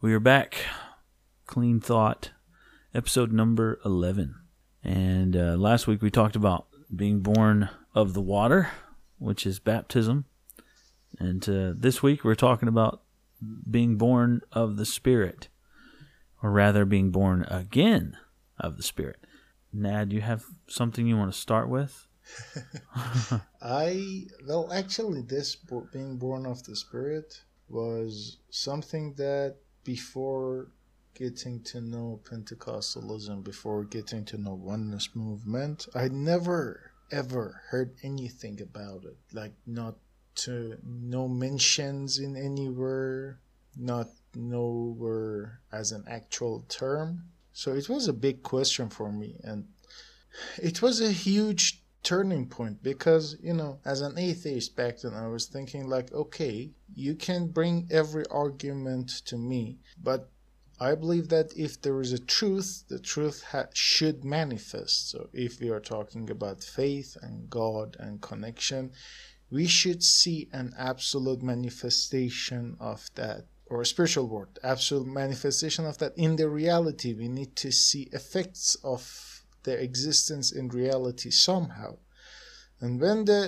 We are back. Clean Thought, episode number 11. And uh, last week we talked about being born of the water, which is baptism. And uh, this week we're talking about being born of the Spirit, or rather being born again of the Spirit. Nad, you have something you want to start with? I well, actually, this being born of the Spirit was something that before getting to know Pentecostalism, before getting to know oneness movement, I never ever heard anything about it. Like not to no mentions in anywhere, not nowhere as an actual term. So it was a big question for me and it was a huge turning point because you know as an atheist back then i was thinking like okay you can bring every argument to me but i believe that if there is a truth the truth ha- should manifest. So if we are talking about faith and god and connection we should see an absolute manifestation of that or spiritual world absolute manifestation of that in the reality. We need to see effects of their existence in reality somehow. And when the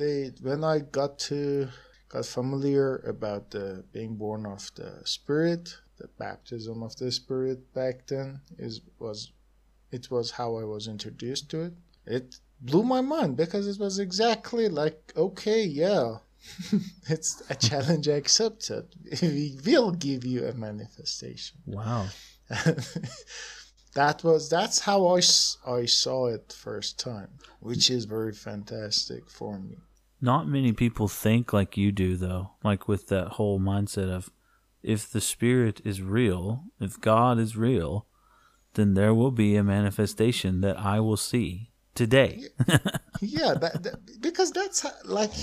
they when I got to got familiar about the being born of the Spirit, the baptism of the Spirit back then is was it was how I was introduced to it. It blew my mind because it was exactly like okay, yeah. it's a challenge accepted. We will give you a manifestation. Wow. that was that's how I, I saw it first time which is very fantastic for me Not many people think like you do, though, like with that whole mindset of if the Spirit is real, if God is real, then there will be a manifestation that I will see today. yeah that, that, because that's how, like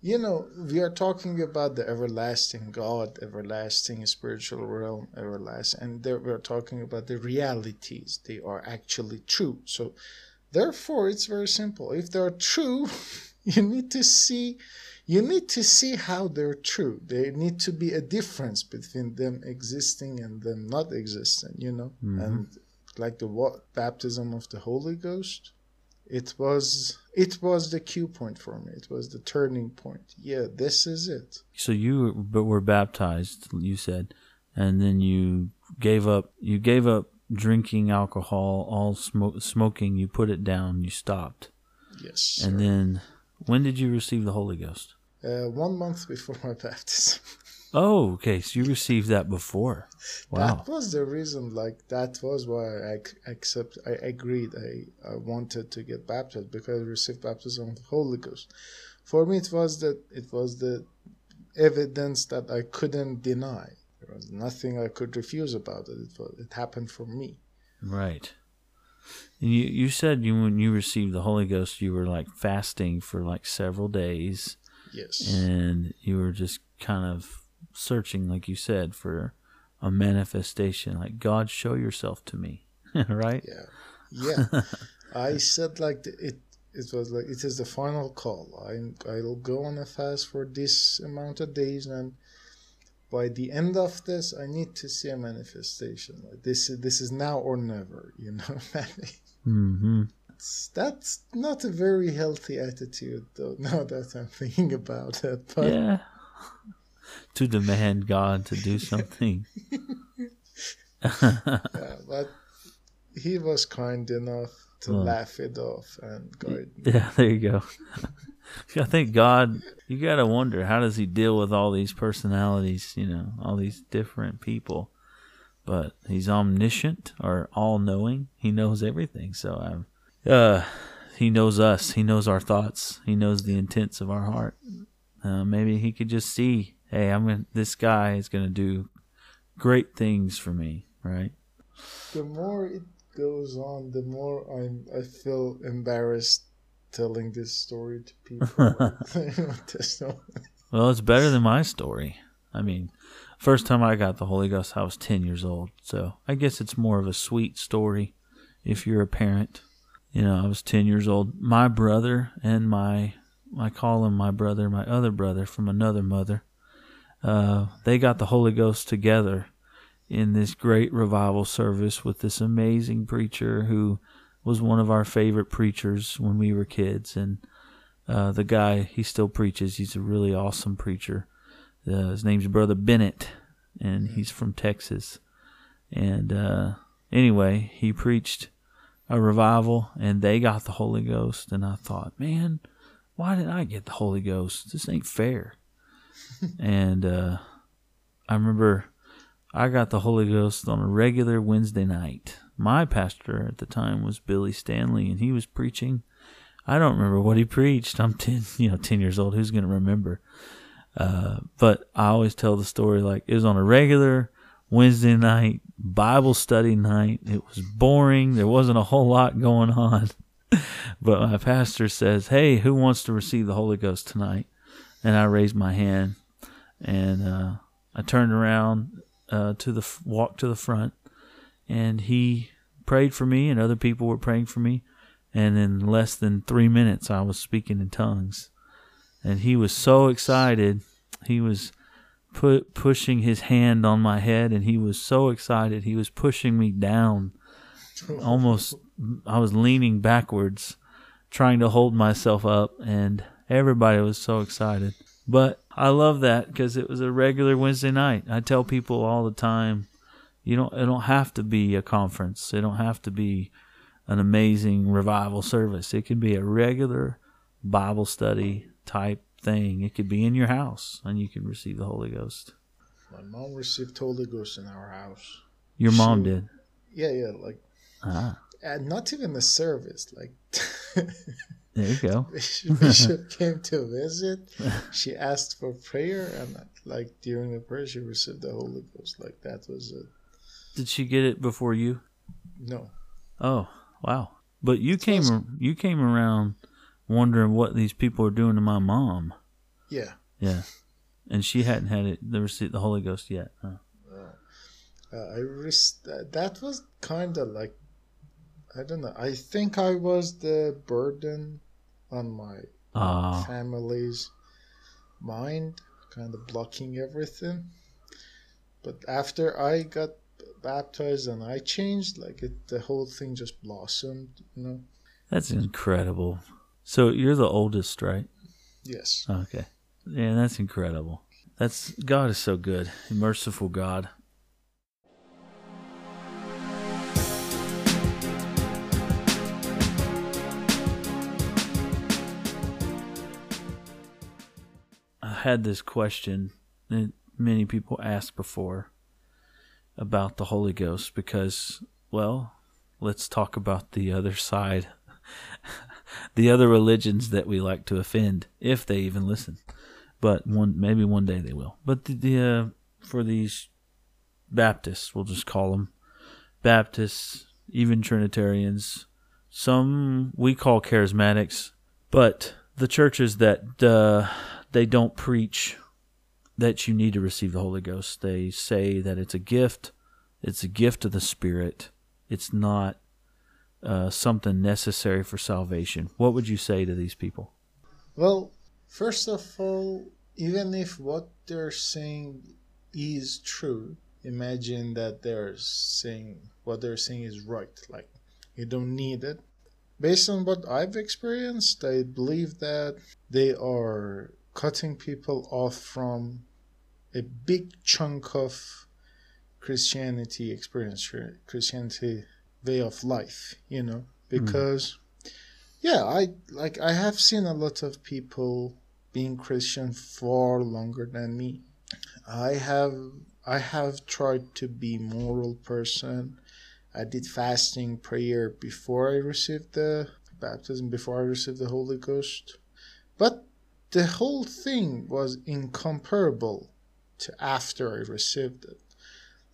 you know we are talking about the everlasting god everlasting spiritual realm everlasting and there we're talking about the realities. They are actually true. So therefore it's very simple. If they're true you need to see you need to see how they're true. There need to be a difference between them existing and them not existing you know? Mm-hmm. And like the what baptism of the holy ghost it was it was the cue point for me it was the turning point yeah this is it so you but were baptized, you said, and then you gave up. You gave up drinking alcohol, all smoke, smoking. You put it down. You stopped, yes and then when did you receive the Holy Ghost? uh, one month before my baptism Oh, okay. So you received that before. Wow. that was the reason like that was why i ac- accept i agreed i, I wanted to get baptized because i received baptism of the holy ghost for me it was that it was the evidence that i couldn't deny there was nothing i could refuse about it it, was, it happened for me Right. And you you said you when you received the Holy Ghost you were like fasting for like several days yes and you were just kind of searching like you said for a manifestation like God show yourself to me. right? Yeah, yeah. I said like the, it. It was like it is the final call. I I'll go on a fast for this amount of days, and by the end of this, I need to see a manifestation. Like this is this is now or never. You know, Mhm. That's not a very healthy attitude, though. Now that I'm thinking about it, but Yeah. to demand God to do something. yeah, but he was kind enough to Well. laugh it off and guide me. Yeah, there you go. I think God, you got to wonder how does He deal with all these personalities, you know, all these different people. But He's omniscient or all knowing. He knows everything. So, um, uh, He knows us. He knows our thoughts. He knows the intents of our heart. Uh, maybe He could just see, hey, I'm gonna, this guy is going to do great things for me, right? the more it goes on, the more I'm I feel embarrassed telling this story to people. Well, it's better than my story. I mean, first time I got the Holy Ghost, I was 10 years old. So I guess it's more of a sweet story if you're a parent. You know, I was 10 years old. My brother and my, I call him my brother, my other brother from another mother, uh, they got the Holy Ghost together. in this great revival service with this amazing preacher who was one of our favorite preachers when we were kids. And uh, the guy, he still preaches. He's a really awesome preacher. Uh, his name's Brother Bennett, and he's from Texas. And uh, anyway, he preached a revival, and they got the Holy Ghost. And I thought, man, why didn't I get the Holy Ghost? This ain't fair. And uh, I remember I got the Holy Ghost on a regular Wednesday night. My pastor at the time was Billy Stanley, and he was preaching. I don't remember what he preached. I'm ten, you know, ten years old. Who's gonna remember? Uh, but I always tell the story like it was on a regular Wednesday night Bible study night. It was boring. There wasn't a whole lot going on. but my pastor says, "Hey, who wants to receive the Holy Ghost tonight?" And I raised my hand, and uh, I turned around uh, to the walk to the front, and he prayed for me, and other people were praying for me, and in less than three minutes, I was speaking in tongues, and he was so excited. He was put pushing his hand on my head, and he was so excited. He was pushing me down, almost. I was leaning backwards, trying to hold myself up, and everybody was so excited. But I love that because it was a regular Wednesday night. I tell people all the time, you don't it don't have to be a conference. It don't have to be an amazing revival service. It can be a regular Bible study type thing. It could be in your house and you can receive the Holy Ghost. My mom received Holy Ghost in our house. Your mom did. Yeah, yeah, like Ah, and not even the service. Like there you go. Bishop, came to visit. She asked for prayer, and like during the prayer, she received the Holy Ghost. Like that was it. Did she get it before you? No, Oh, wow. But you came you came around wondering what these people are doing to my mom. yeah. Yeah. And she hadn't had it the receipt the Holy Ghost yet. Huh? Uh, I res- that, that was kind of like I don't know. I think I was the burden on my Ah, family's mind, kind of blocking everything. But after I got baptized and I changed, like it, the whole thing just blossomed. You know. that's incredible. So you're the oldest, right? Yes. Okay. Yeah, that's incredible. That's God is so good, merciful God. Had this question that many people asked before about the Holy Ghost because, well, let's talk about the other side, the other religions that we like to offend, if they even listen. But one, maybe one day they will. But the, the uh, for these Baptists, we'll just call them Baptists, even Trinitarians, some we call charismatics, but the churches that uh, they don't preach that you need to receive the Holy Ghost. They say that it's a gift. It's a gift of the Spirit. It's not uh, something necessary for salvation. What would you say to these people? Well, first of all, even if what they're saying is true, imagine that they're saying what they're saying is right. Like, you don't need it. Based on what I've experienced, I believe that they are cutting people off from a big chunk of Christianity experience, Christianity way of life, you know, hmm. because yeah, I like I have seen a lot of people being Christian far longer than me. I have I have tried to be moral person. I did fasting prayer before I received the baptism, before I received the Holy Ghost. But the whole thing was incomparable to after I received it.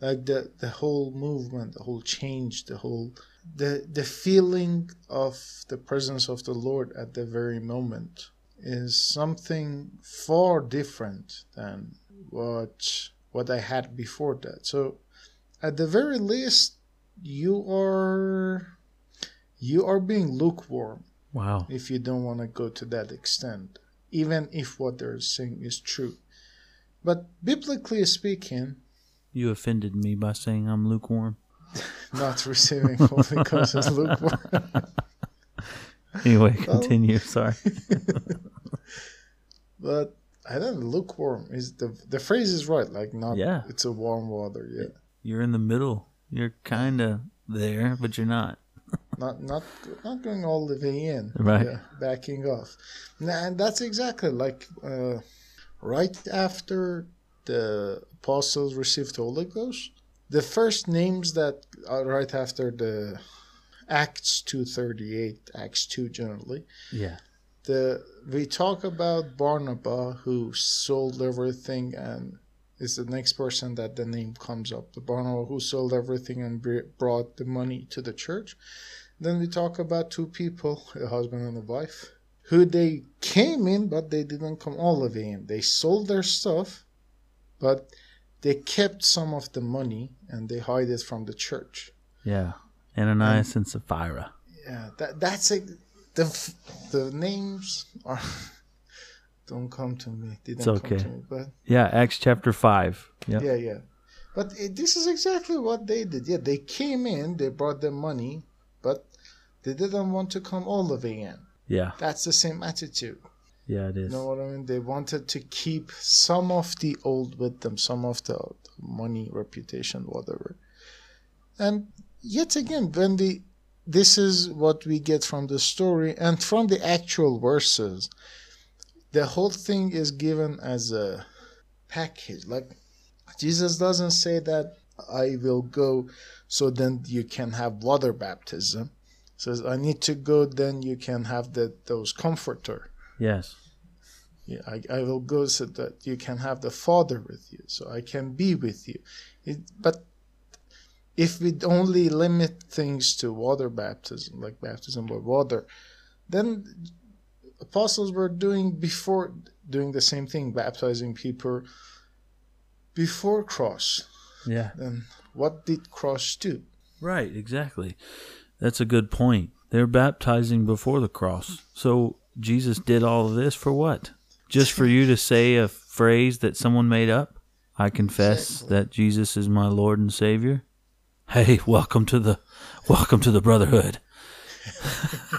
Like the, the whole movement, the whole change, the whole the the feeling of the presence of the Lord at the very moment is something far different than what what I had before that. So at the very least you are you are being lukewarm Wow. if you don't want to go to that extent, even if what they're saying is true. But biblically speaking, You offended me by saying I'm lukewarm. Not receiving Holy Ghost is lukewarm. Anyway, continue. Sorry. But I don't know, lukewarm is the the phrase is right. Like not Yeah. it's a warm water. Yeah. You're in the middle. You're kind of there, but you're not. Not not not going all the way in Right. yeah, backing off and that's exactly like uh, right after the apostles received the holy ghost the first names that are right after the acts 238 acts 2 generally Yeah. the we talk about barnabas who sold everything and is the next person that the name comes up. The barnabas who sold everything and brought the money to the church. Then we talk about two people a husband and a wife who they came in but they didn't come all the way in. They sold their stuff but they kept some of the money and they hide it from the church. Yeah. Ananias and Sapphira. yeah that that's a the the names are don't come to me didn't It's come okay. to me but Yeah, Acts chapter 5. Yep. yeah yeah but it, this is exactly what they did yeah they came in they brought their money but they didn't want to come all the way in Yeah. that's the same attitude Yeah, it you is. know what i mean they wanted to keep some of the old with them some of the money reputation whatever and yet again when we this is what we get from the story and from the actual verses the whole thing is given as a package like jesus doesn't say that i will go so then you can have water baptism says i need to go then you can have the those comforter Yes. yeah, I, I will go so that you can have the Father with you, so I can be with you. It, but if we only limit things to water baptism, like baptism by water, then apostles were doing before doing the same thing, baptizing people before cross. Yeah. Then what did cross do? Right, exactly. That's a good point. They're baptizing before the cross. So Jesus did all of this for what? Just for you to say a phrase that someone made up? I confess Exactly. that Jesus is my Lord and Savior. Hey, welcome to the welcome to the brotherhood.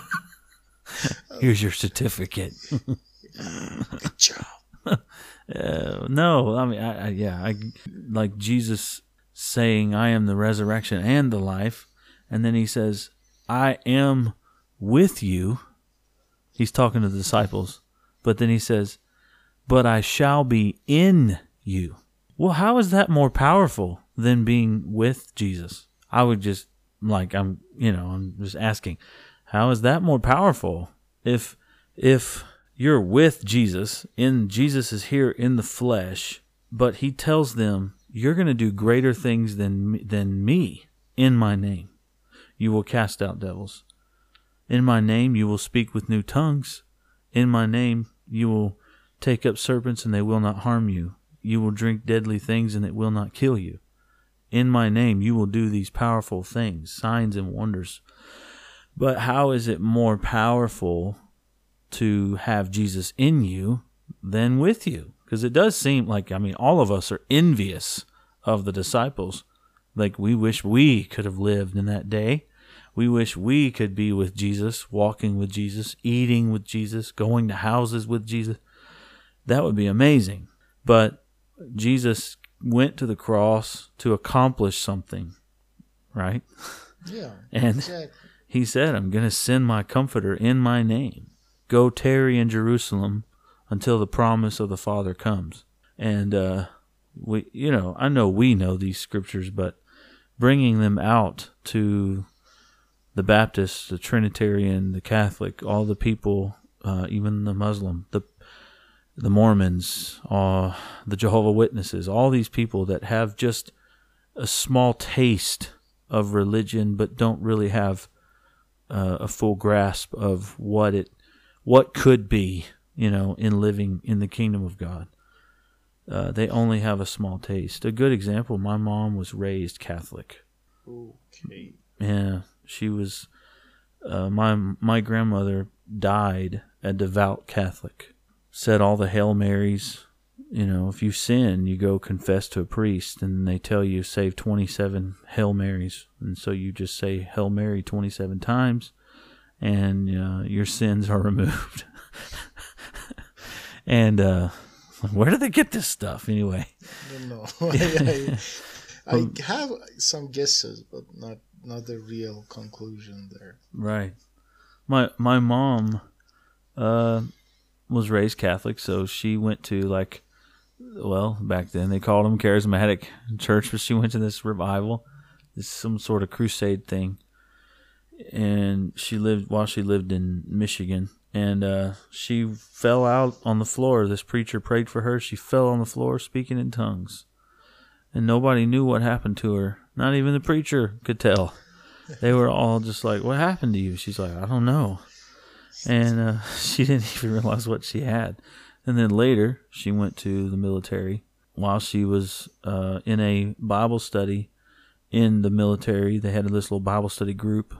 Here's your certificate. Good job. Uh, no, I mean, I, I, yeah, I like Jesus saying, "I am the resurrection and the life," and then he says, "I am with you." He's talking to the disciples, but then he says, "But I shall be in you." Well, how is that more powerful than being with Jesus? I would just like I'm, you know, I'm just asking, how is that more powerful? If if you're with Jesus, and Jesus is here in the flesh, but he tells them, You're going to do greater things than, than me in my name. You will cast out devils. In my name, you will speak with new tongues. In my name, you will take up serpents, and they will not harm you. You will drink deadly things, and it will not kill you. In my name, you will do these powerful things, signs and wonders. But how is it more powerful to have Jesus in you than with you. Because it does seem like, I mean, all of us are envious of the disciples. Like, we wish we could have lived in that day. We wish we could be with Jesus, walking with Jesus, eating with Jesus, going to houses with Jesus. That would be amazing. But Jesus went to the cross to accomplish something, right? Yeah, And exactly. He said, I'm going to send my comforter in my name. Go tarry in Jerusalem until the promise of the Father comes. And, uh, we, you know, I know we know these scriptures, but bringing them out to the Baptist, the Trinitarian, the Catholic, all the people, uh, even the Muslim, the the Mormons, uh, the Jehovah Witnesses, all these people that have just a small taste of religion, but don't really have uh, a full grasp of what it, what could be, you know, in living in the kingdom of God. Uh, they only have a small taste. A good example: my mom was raised Catholic. Okay. Yeah, she was. Uh, my my grandmother died a devout Catholic. Said all the Hail Marys you know, if you sin, you go confess to a priest, and they tell you save 27 Hail Marys, and so you just say Hail Mary 27 times, and uh, your sins are removed. and uh, where do they get this stuff anyway? I don't know. I, I, I have some guesses, but not not the real conclusion there. Right. My my mom uh was raised Catholic, so she went to like well, back then they called them charismatic church, but she went to this revival, this some sort of crusade thing. And she lived while she lived in Michigan and uh, she fell out on the floor. This preacher prayed for her. She fell on the floor speaking in tongues. And nobody knew what happened to her. Not even the preacher could tell. They were all just like, What happened to you? She's like, I don't know. And uh, she didn't even realize what she had. And then later, she went to the military. While she was uh, in a Bible study in the military, they had this little Bible study group,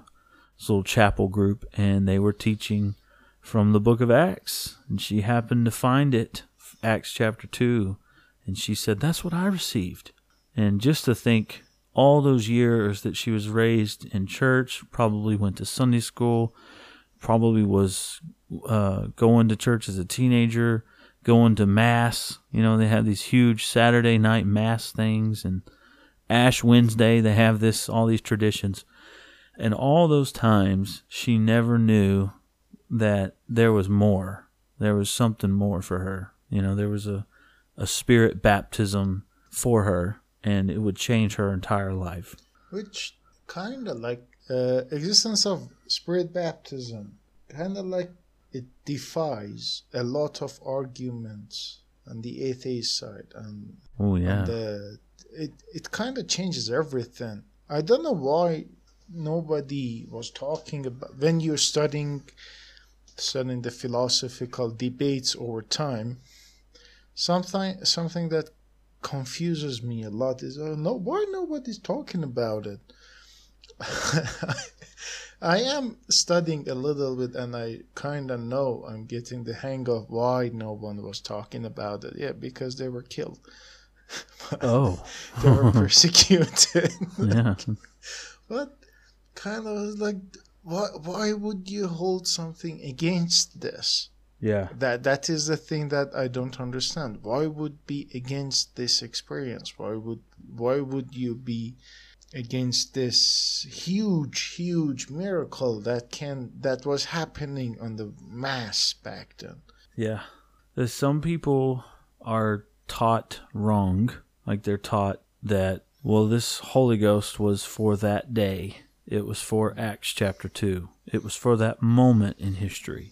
this little chapel group, and they were teaching from the book of Acts. And she happened to find it, Acts chapter 2. And she said, That's what I received. And just to think, all those years that she was raised in church, probably went to Sunday school, probably was uh, going to church as a teenager, going to mass. You know, they have these huge Saturday night mass things, and Ash Wednesday, they have this, all these traditions. And all those times, she never knew that there was more. There was something more for her. You know, there was a, a spirit baptism for her, and it would change her entire life. Which kind of like uh, existence of spirit baptism, kind of like it defies a lot of arguments on the atheist side, and oh yeah, the, it it kind of changes everything. I don't know why nobody was talking about when you're studying studying the philosophical debates over time, something something that confuses me a lot is uh, no why nobody's talking about it. I am studying a little bit and I kind of know I'm getting the hang of why no one was talking about it. Yeah, because they were killed. oh. they were persecuted. yeah. but kind of like why why would you hold something against this? Yeah. That that is the thing that I don't understand. Why would be against this experience? Why would why would you be against this huge huge miracle that can that was happening on the mass back then? Yeah. There's some people are taught wrong. Like they're taught that well this Holy Ghost was for that day it was for Acts chapter 2. It was for that moment in history.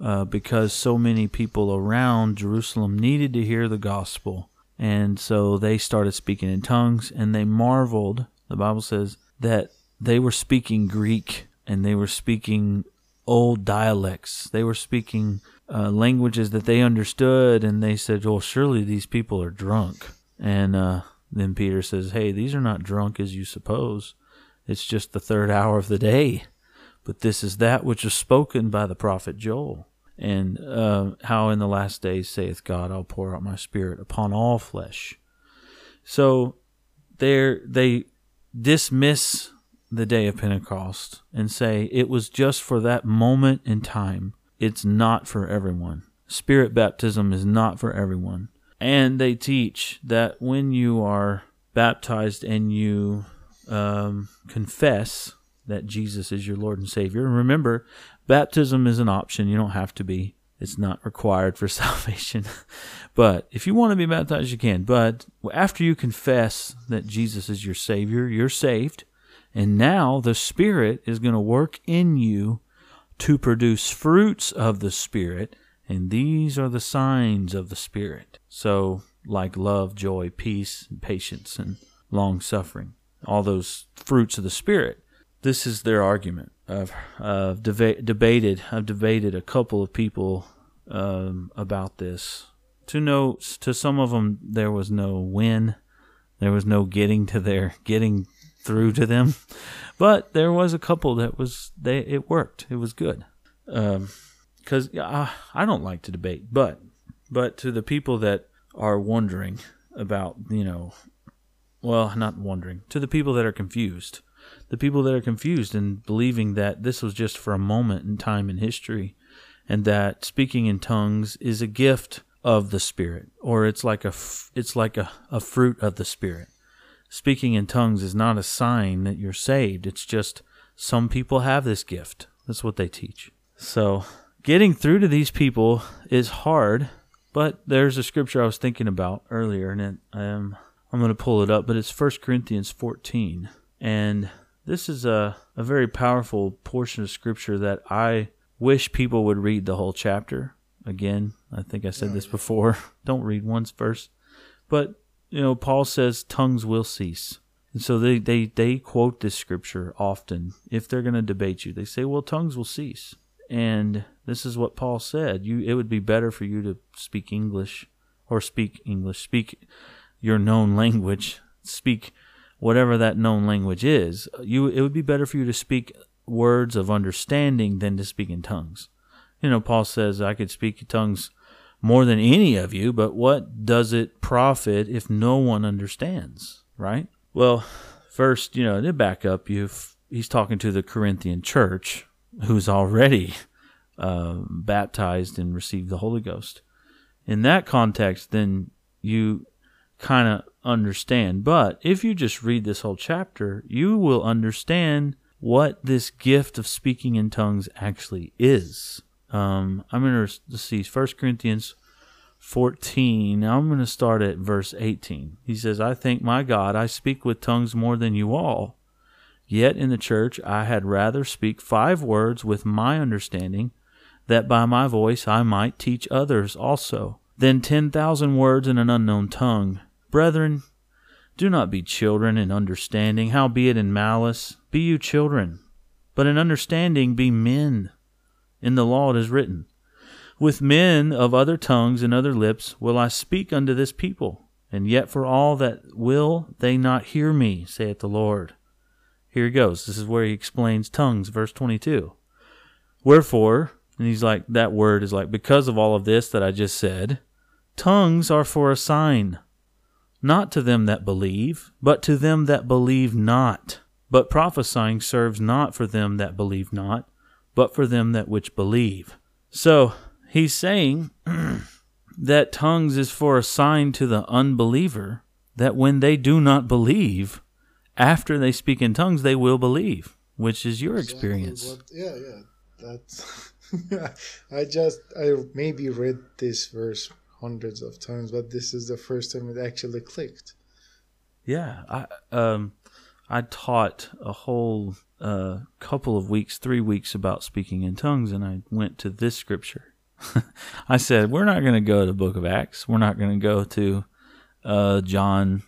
Uh, because so many people around Jerusalem needed to hear the gospel. And so they started speaking in tongues and they marveled. The Bible says that they were speaking Greek and they were speaking old dialects. They were speaking uh, languages that they understood. And they said, Well, surely these people are drunk. And uh, then Peter says, Hey, these are not drunk as you suppose. It's just the third hour of the day. But this is that which is spoken by the prophet Joel. And uh, how in the last days saith God, I'll pour out my spirit upon all flesh. So there they dismiss the day of Pentecost and say it was just for that moment in time. It's not for everyone. Spirit baptism is not for everyone. And they teach that when you are baptized and you um, confess that Jesus is your Lord and Savior. And remember, baptism is an option. You don't have to be. It's not required for salvation. but if you want to be baptized, you can. But after you confess that Jesus is your Savior, you're saved. And now the Spirit is going to work in you to produce fruits of the Spirit. And these are the signs of the Spirit. So, like love, joy, peace, patience, and long suffering all those fruits of the spirit. This is their argument. I've, I've deba- debated. I've debated a couple of people um, about this. To know, to some of them, there was no win. There was no getting to their getting through to them, but there was a couple that was they it worked. It was good. Because um, I, I don't like to debate, but but to the people that are wondering about, you know, well, not wondering, to the people that are confused. The people that are confused and believing that this was just for a moment in time in history and that speaking in tongues is a gift of the spirit or it's like a it's like a, a fruit of the spirit. Speaking in tongues is not a sign that you're saved. It's just some people have this gift. That's what they teach. So, getting through to these people is hard, but there's a scripture I was thinking about earlier and it, um I'm going to pull it up, but it's 1 Corinthians 14. And this is a, a very powerful portion of scripture that I wish people would read the whole chapter. Again, I think I said this oh, before. Don't read one verse. But, you know, Paul says tongues will cease. And so they, they, they quote this scripture often if they're going to debate you. They say, well, tongues will cease. And this is what Paul said. You, it would be better for you to speak English or speak English, speak your known language, speak whatever that known language is, you it would be better for you to speak words of understanding than to speak in tongues. You know, Paul says, I could speak tongues more than any of you, but what does it profit if no one understands, right? Well, first, you know, to back up, you he's talking to the Corinthian church who's already uh, baptized and received the Holy Ghost. In that context, then you kind of understand. But if you just read this whole chapter, you will understand what this gift of speaking in tongues actually is. Um, I'm going to see 1 Corinthians 14. Now I'm going to start at verse 18. He says, I thank my God I speak with tongues more than you all. Yet in the church I had rather speak five words with my understanding, that by my voice I might teach others also, than ten thousand words in an unknown tongue Brethren, do not be children in understanding, howbeit in malice be you children, but in understanding be men. In the law it is written, With men of other tongues and other lips will I speak unto this people, and yet for all that will they not hear me, saith the Lord. Here he goes. This is where he explains tongues, verse 22. Wherefore, and he's like, that word is like, because of all of this that I just said, tongues are for a sign not to them that believe, but to them that believe not. But prophesying serves not for them that believe not, but for them that which believe. So he's saying that tongues is for a sign to the unbeliever that when they do not believe, after they speak in tongues, they will believe, which is your exactly experience. What, yeah, yeah. That's I just I maybe read this verse hundreds of times, but this is the first time it actually clicked. Yeah, I um, I taught a whole uh, couple of weeks, three weeks about speaking in tongues, and I went to this scripture. I said, we're not going to go to the Book of Acts. We're not going to go to uh, John.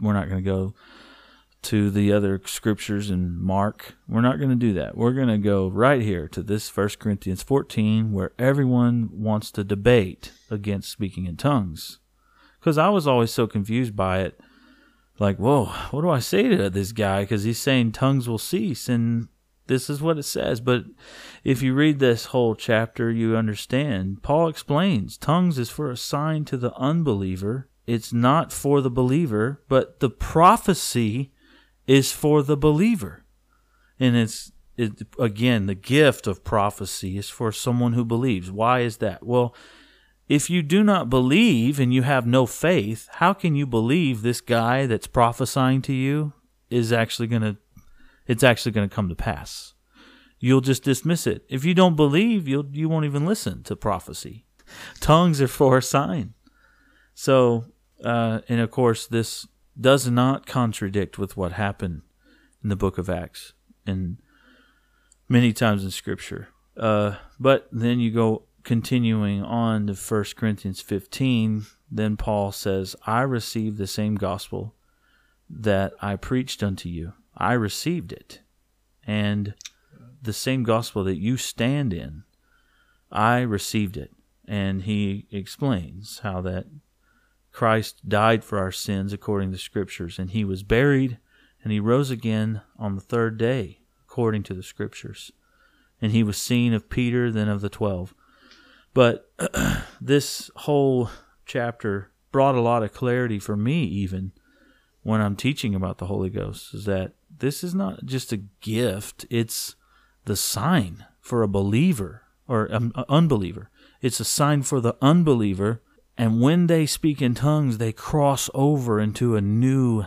We're not going to go to the other scriptures in Mark. We're not going to do that. We're going to go right here to this 1 Corinthians 14 where everyone wants to debate against speaking in tongues. Because I was always so confused by it. Like, whoa, what do I say to this guy? Because he's saying tongues will cease, and this is what it says. But if you read this whole chapter, you understand. Paul explains tongues is for a sign to the unbeliever. It's not for the believer, but the prophecy is for the believer. And it's it, again, the gift of prophecy is for someone who believes. Why is that? Well, if you do not believe and you have no faith, how can you believe this guy that's prophesying to you is actually going to it's actually going to come to pass? You'll just dismiss it. If you don't believe, you'll you won't even listen to prophecy. Tongues are for a sign. So, uh, and of course, this does not contradict with what happened in the book of Acts and many times in Scripture. Uh, but then you go continuing on to 1 Corinthians 15, then Paul says, I received the same gospel that I preached unto you. I received it. And the same gospel that you stand in, I received it. And he explains how that Christ died for our sins according to the Scriptures, and he was buried, and he rose again on the third day according to the Scriptures. And he was seen of Peter, then of the twelve. But this whole chapter brought a lot of clarity for me even when I'm teaching about the Holy Ghost is that this is not just a gift, it's the sign for a believer or um, an unbeliever. It's a sign for the unbeliever. And when they speak in tongues, they cross over into a new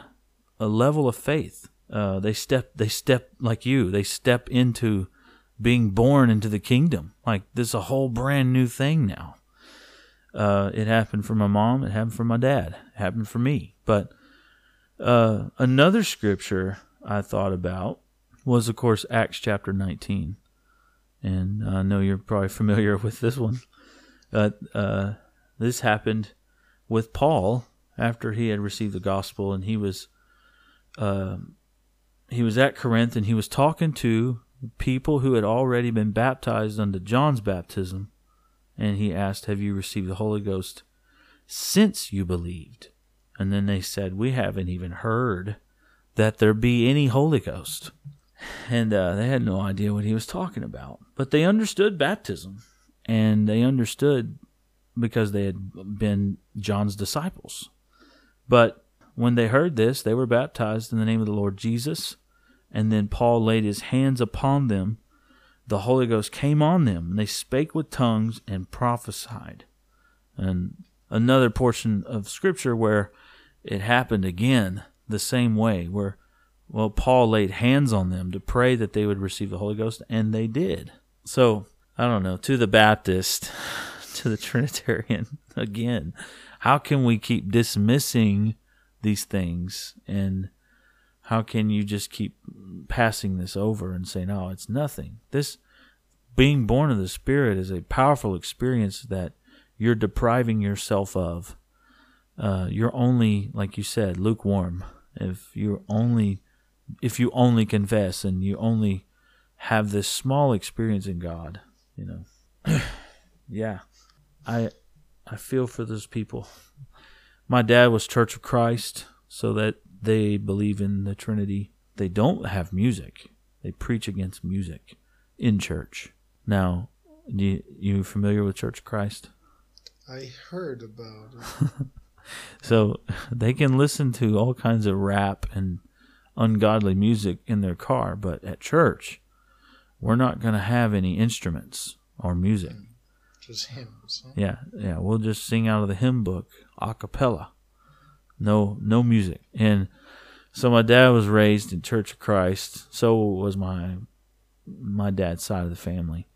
a level of faith. Uh, they step, they step like you. They step into being born into the kingdom. Like this is a whole brand new thing now. Uh, it happened for my mom. It happened for my dad. It happened for me. But uh, another scripture I thought about was, of course, Acts chapter 19. And I know you're probably familiar with this one. Uh, this happened with Paul after he had received the gospel, and he was uh, he was at Corinth, and he was talking to people who had already been baptized under John's baptism, and he asked, "Have you received the Holy Ghost since you believed?" And then they said, "We haven't even heard that there be any Holy Ghost." And uh, they had no idea what he was talking about, but they understood baptism, and they understood because they had been John's disciples. But when they heard this, they were baptized in the name of the Lord Jesus and then Paul laid his hands upon them. The Holy Ghost came on them, and they spake with tongues and prophesied. And another portion of Scripture where it happened again the same way, where, well, Paul laid hands on them to pray that they would receive the Holy Ghost, and they did. So, I don't know, to the Baptist, to the Trinitarian, again, how can we keep dismissing these things and how can you just keep passing this over and saying, "Oh, it's nothing"? This being born of the Spirit is a powerful experience that you're depriving yourself of. Uh, you're only, like you said, lukewarm. If you only, if you only confess and you only have this small experience in God, you know, yeah, I, I feel for those people. My dad was Church of Christ, so that they believe in the Trinity. They don't have music. They preach against music in church. Now, you you familiar with Church of Christ? I heard about it. so they can listen to all kinds of rap and ungodly music in their car, but at church, we're not going to have any instruments or music. Just hymns. Huh? Yeah, yeah. We'll just sing out of the hymn book a cappella no no music. And so my dad was raised in Church of Christ. So was my my dad's side of the family.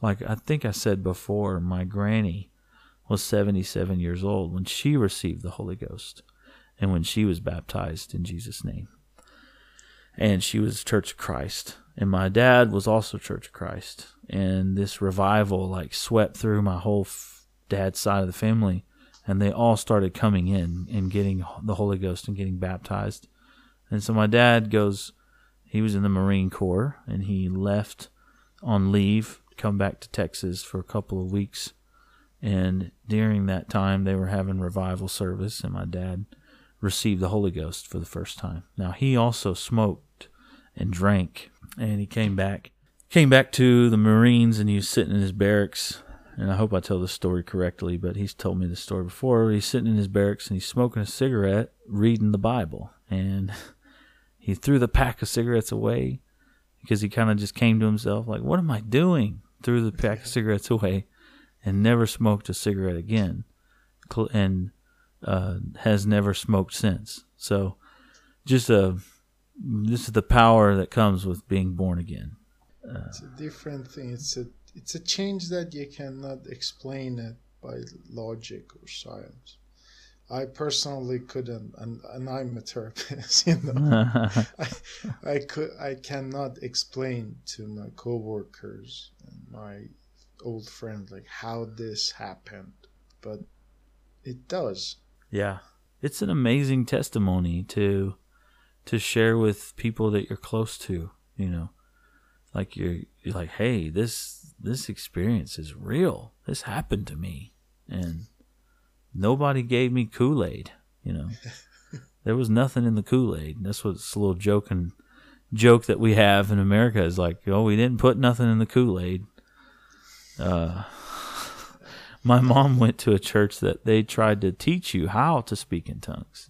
Like I think I said before, my granny was 77 years old when she received the Holy Ghost and when she was baptized in Jesus' name. And she was Church of Christ. And my dad was also Church of Christ. And this revival like swept through my whole f- dad's side of the family and they all started coming in and getting the Holy Ghost and getting baptized. And so my dad goes, he was in the Marine Corps and he left on leave, come back to Texas for a couple of weeks. And during that time, they were having revival service, and my dad received the Holy Ghost for the first time. Now, he also smoked and drank, and he came back. Came back to the Marines, and he was sitting in his barracks and I hope I tell this story correctly, but he's told me the story before. He's sitting in his barracks and he's smoking a cigarette, reading the Bible, and he threw the pack of cigarettes away because he kind of just came to himself, like, "What am I doing?" Threw the pack of cigarettes away, and never smoked a cigarette again, and uh, has never smoked since. So, just a this is the power that comes with being born again. Uh, it's a different thing. It's a it's a change that you cannot explain it by logic or science. I personally couldn't, and, and I'm a therapist. You know, I, I could, I cannot explain to my coworkers and my old friend like how this happened, but it does. Yeah, it's an amazing testimony to to share with people that you're close to. You know, like you're, you're like, hey, this this experience is real. This happened to me. And nobody gave me Kool Aid, you know. there was nothing in the Kool Aid. That's what's a little joking joke that we have in America is like, oh, we didn't put nothing in the Kool Aid. Uh, my mom went to a church that they tried to teach you how to speak in tongues.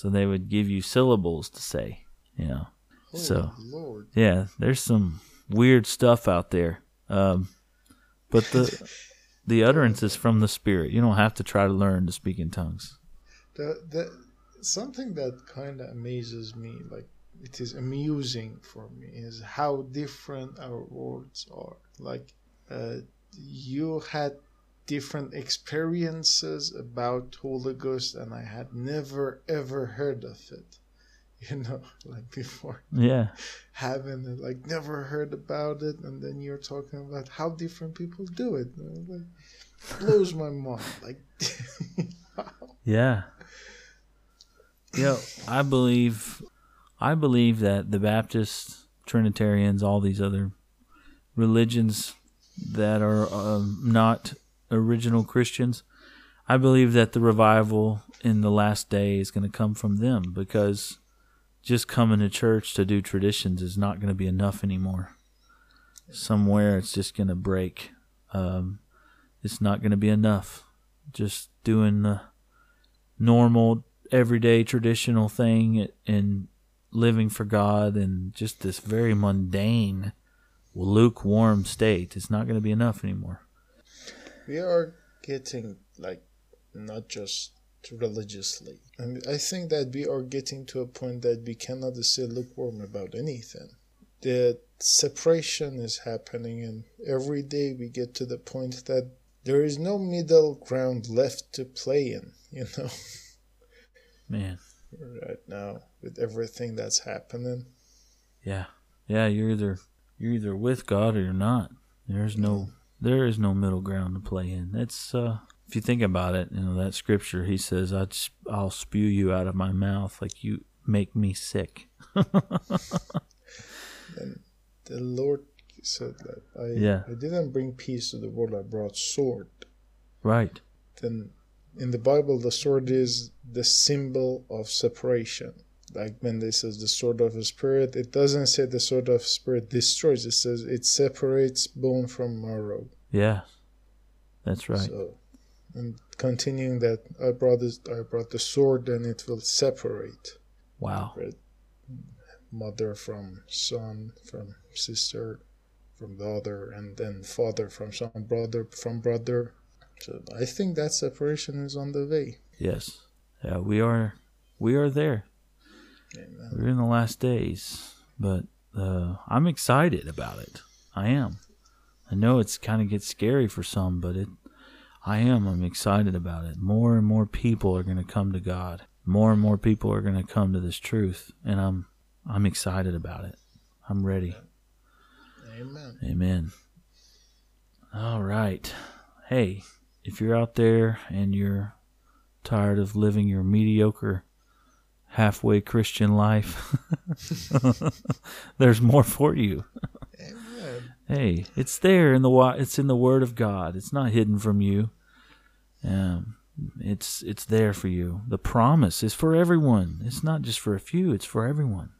So they would give you syllables to say, you know. So- Lord. Yeah, there's some weird stuff out there. Um, but the the utterance is from the spirit. You don't have to try to learn to speak in tongues. The, the, something that kind of amazes me, like it is amusing for me, is how different our words are. Like uh, you had different experiences about Holy Ghost, and I had never ever heard of it. You know, like before Yeah, having it, like never heard about it, and then you're talking about how different people do it. Like, blows my mind. Like, yeah. Yeah, I believe, I believe that the Baptists, Trinitarians, all these other religions that are um, not original Christians, I believe that the revival in the last day is going to come from them because just coming to church to do traditions is not going to be enough anymore. Somewhere it's just going to break. Um, it's not going to be enough. Just doing the normal, everyday, traditional thing and living for God and just this very mundane, lukewarm state is not going to be enough anymore. We are getting like not just religiously. I And I think that we are getting to a point that we cannot stay lukewarm about anything. The separation is happening, and every day we get to the point that there is no middle ground left to play in. You know, Man. right now with everything that's happening. Yeah. Yeah, you're either you're either with God or you're not. There's no mm-hmm. There is no middle ground to play in. That's uh if you think about it, you know, that scripture he says I'll spew you out of my mouth like you make me sick. And the Lord said that I Yeah. I didn't bring peace to the world. I brought sword. Right. then in the Bible, the sword is the symbol of separation. Like when it says the sword of the spirit, it doesn't say the sword of spirit destroys. It says it separates bone from marrow. Yeah. That's right. So, and continuing that, I brought this, I brought the sword, and it will separate wow. mother from son, from sister, from daughter, and then father from son, brother from brother. So I think that separation is on the way. Yes. Yeah, we are we are there. Amen. We're in the last days, but uh, I'm excited about it. I am. I know it's kind of gets scary for some, but it. I am. I'm excited about it. More and more people are going to come to God. More and more people are going to come to this truth, and I'm. I'm excited about it. I'm ready. Amen. Amen. All right. Hey, if you're out there and you're tired of living your mediocre halfway Christian life, there's more for you. Amen. Hey, it's there in the it's in the word of God. It's not hidden from you. Um it's it's there for you. The promise is for everyone. It's not just for a few, it's for everyone.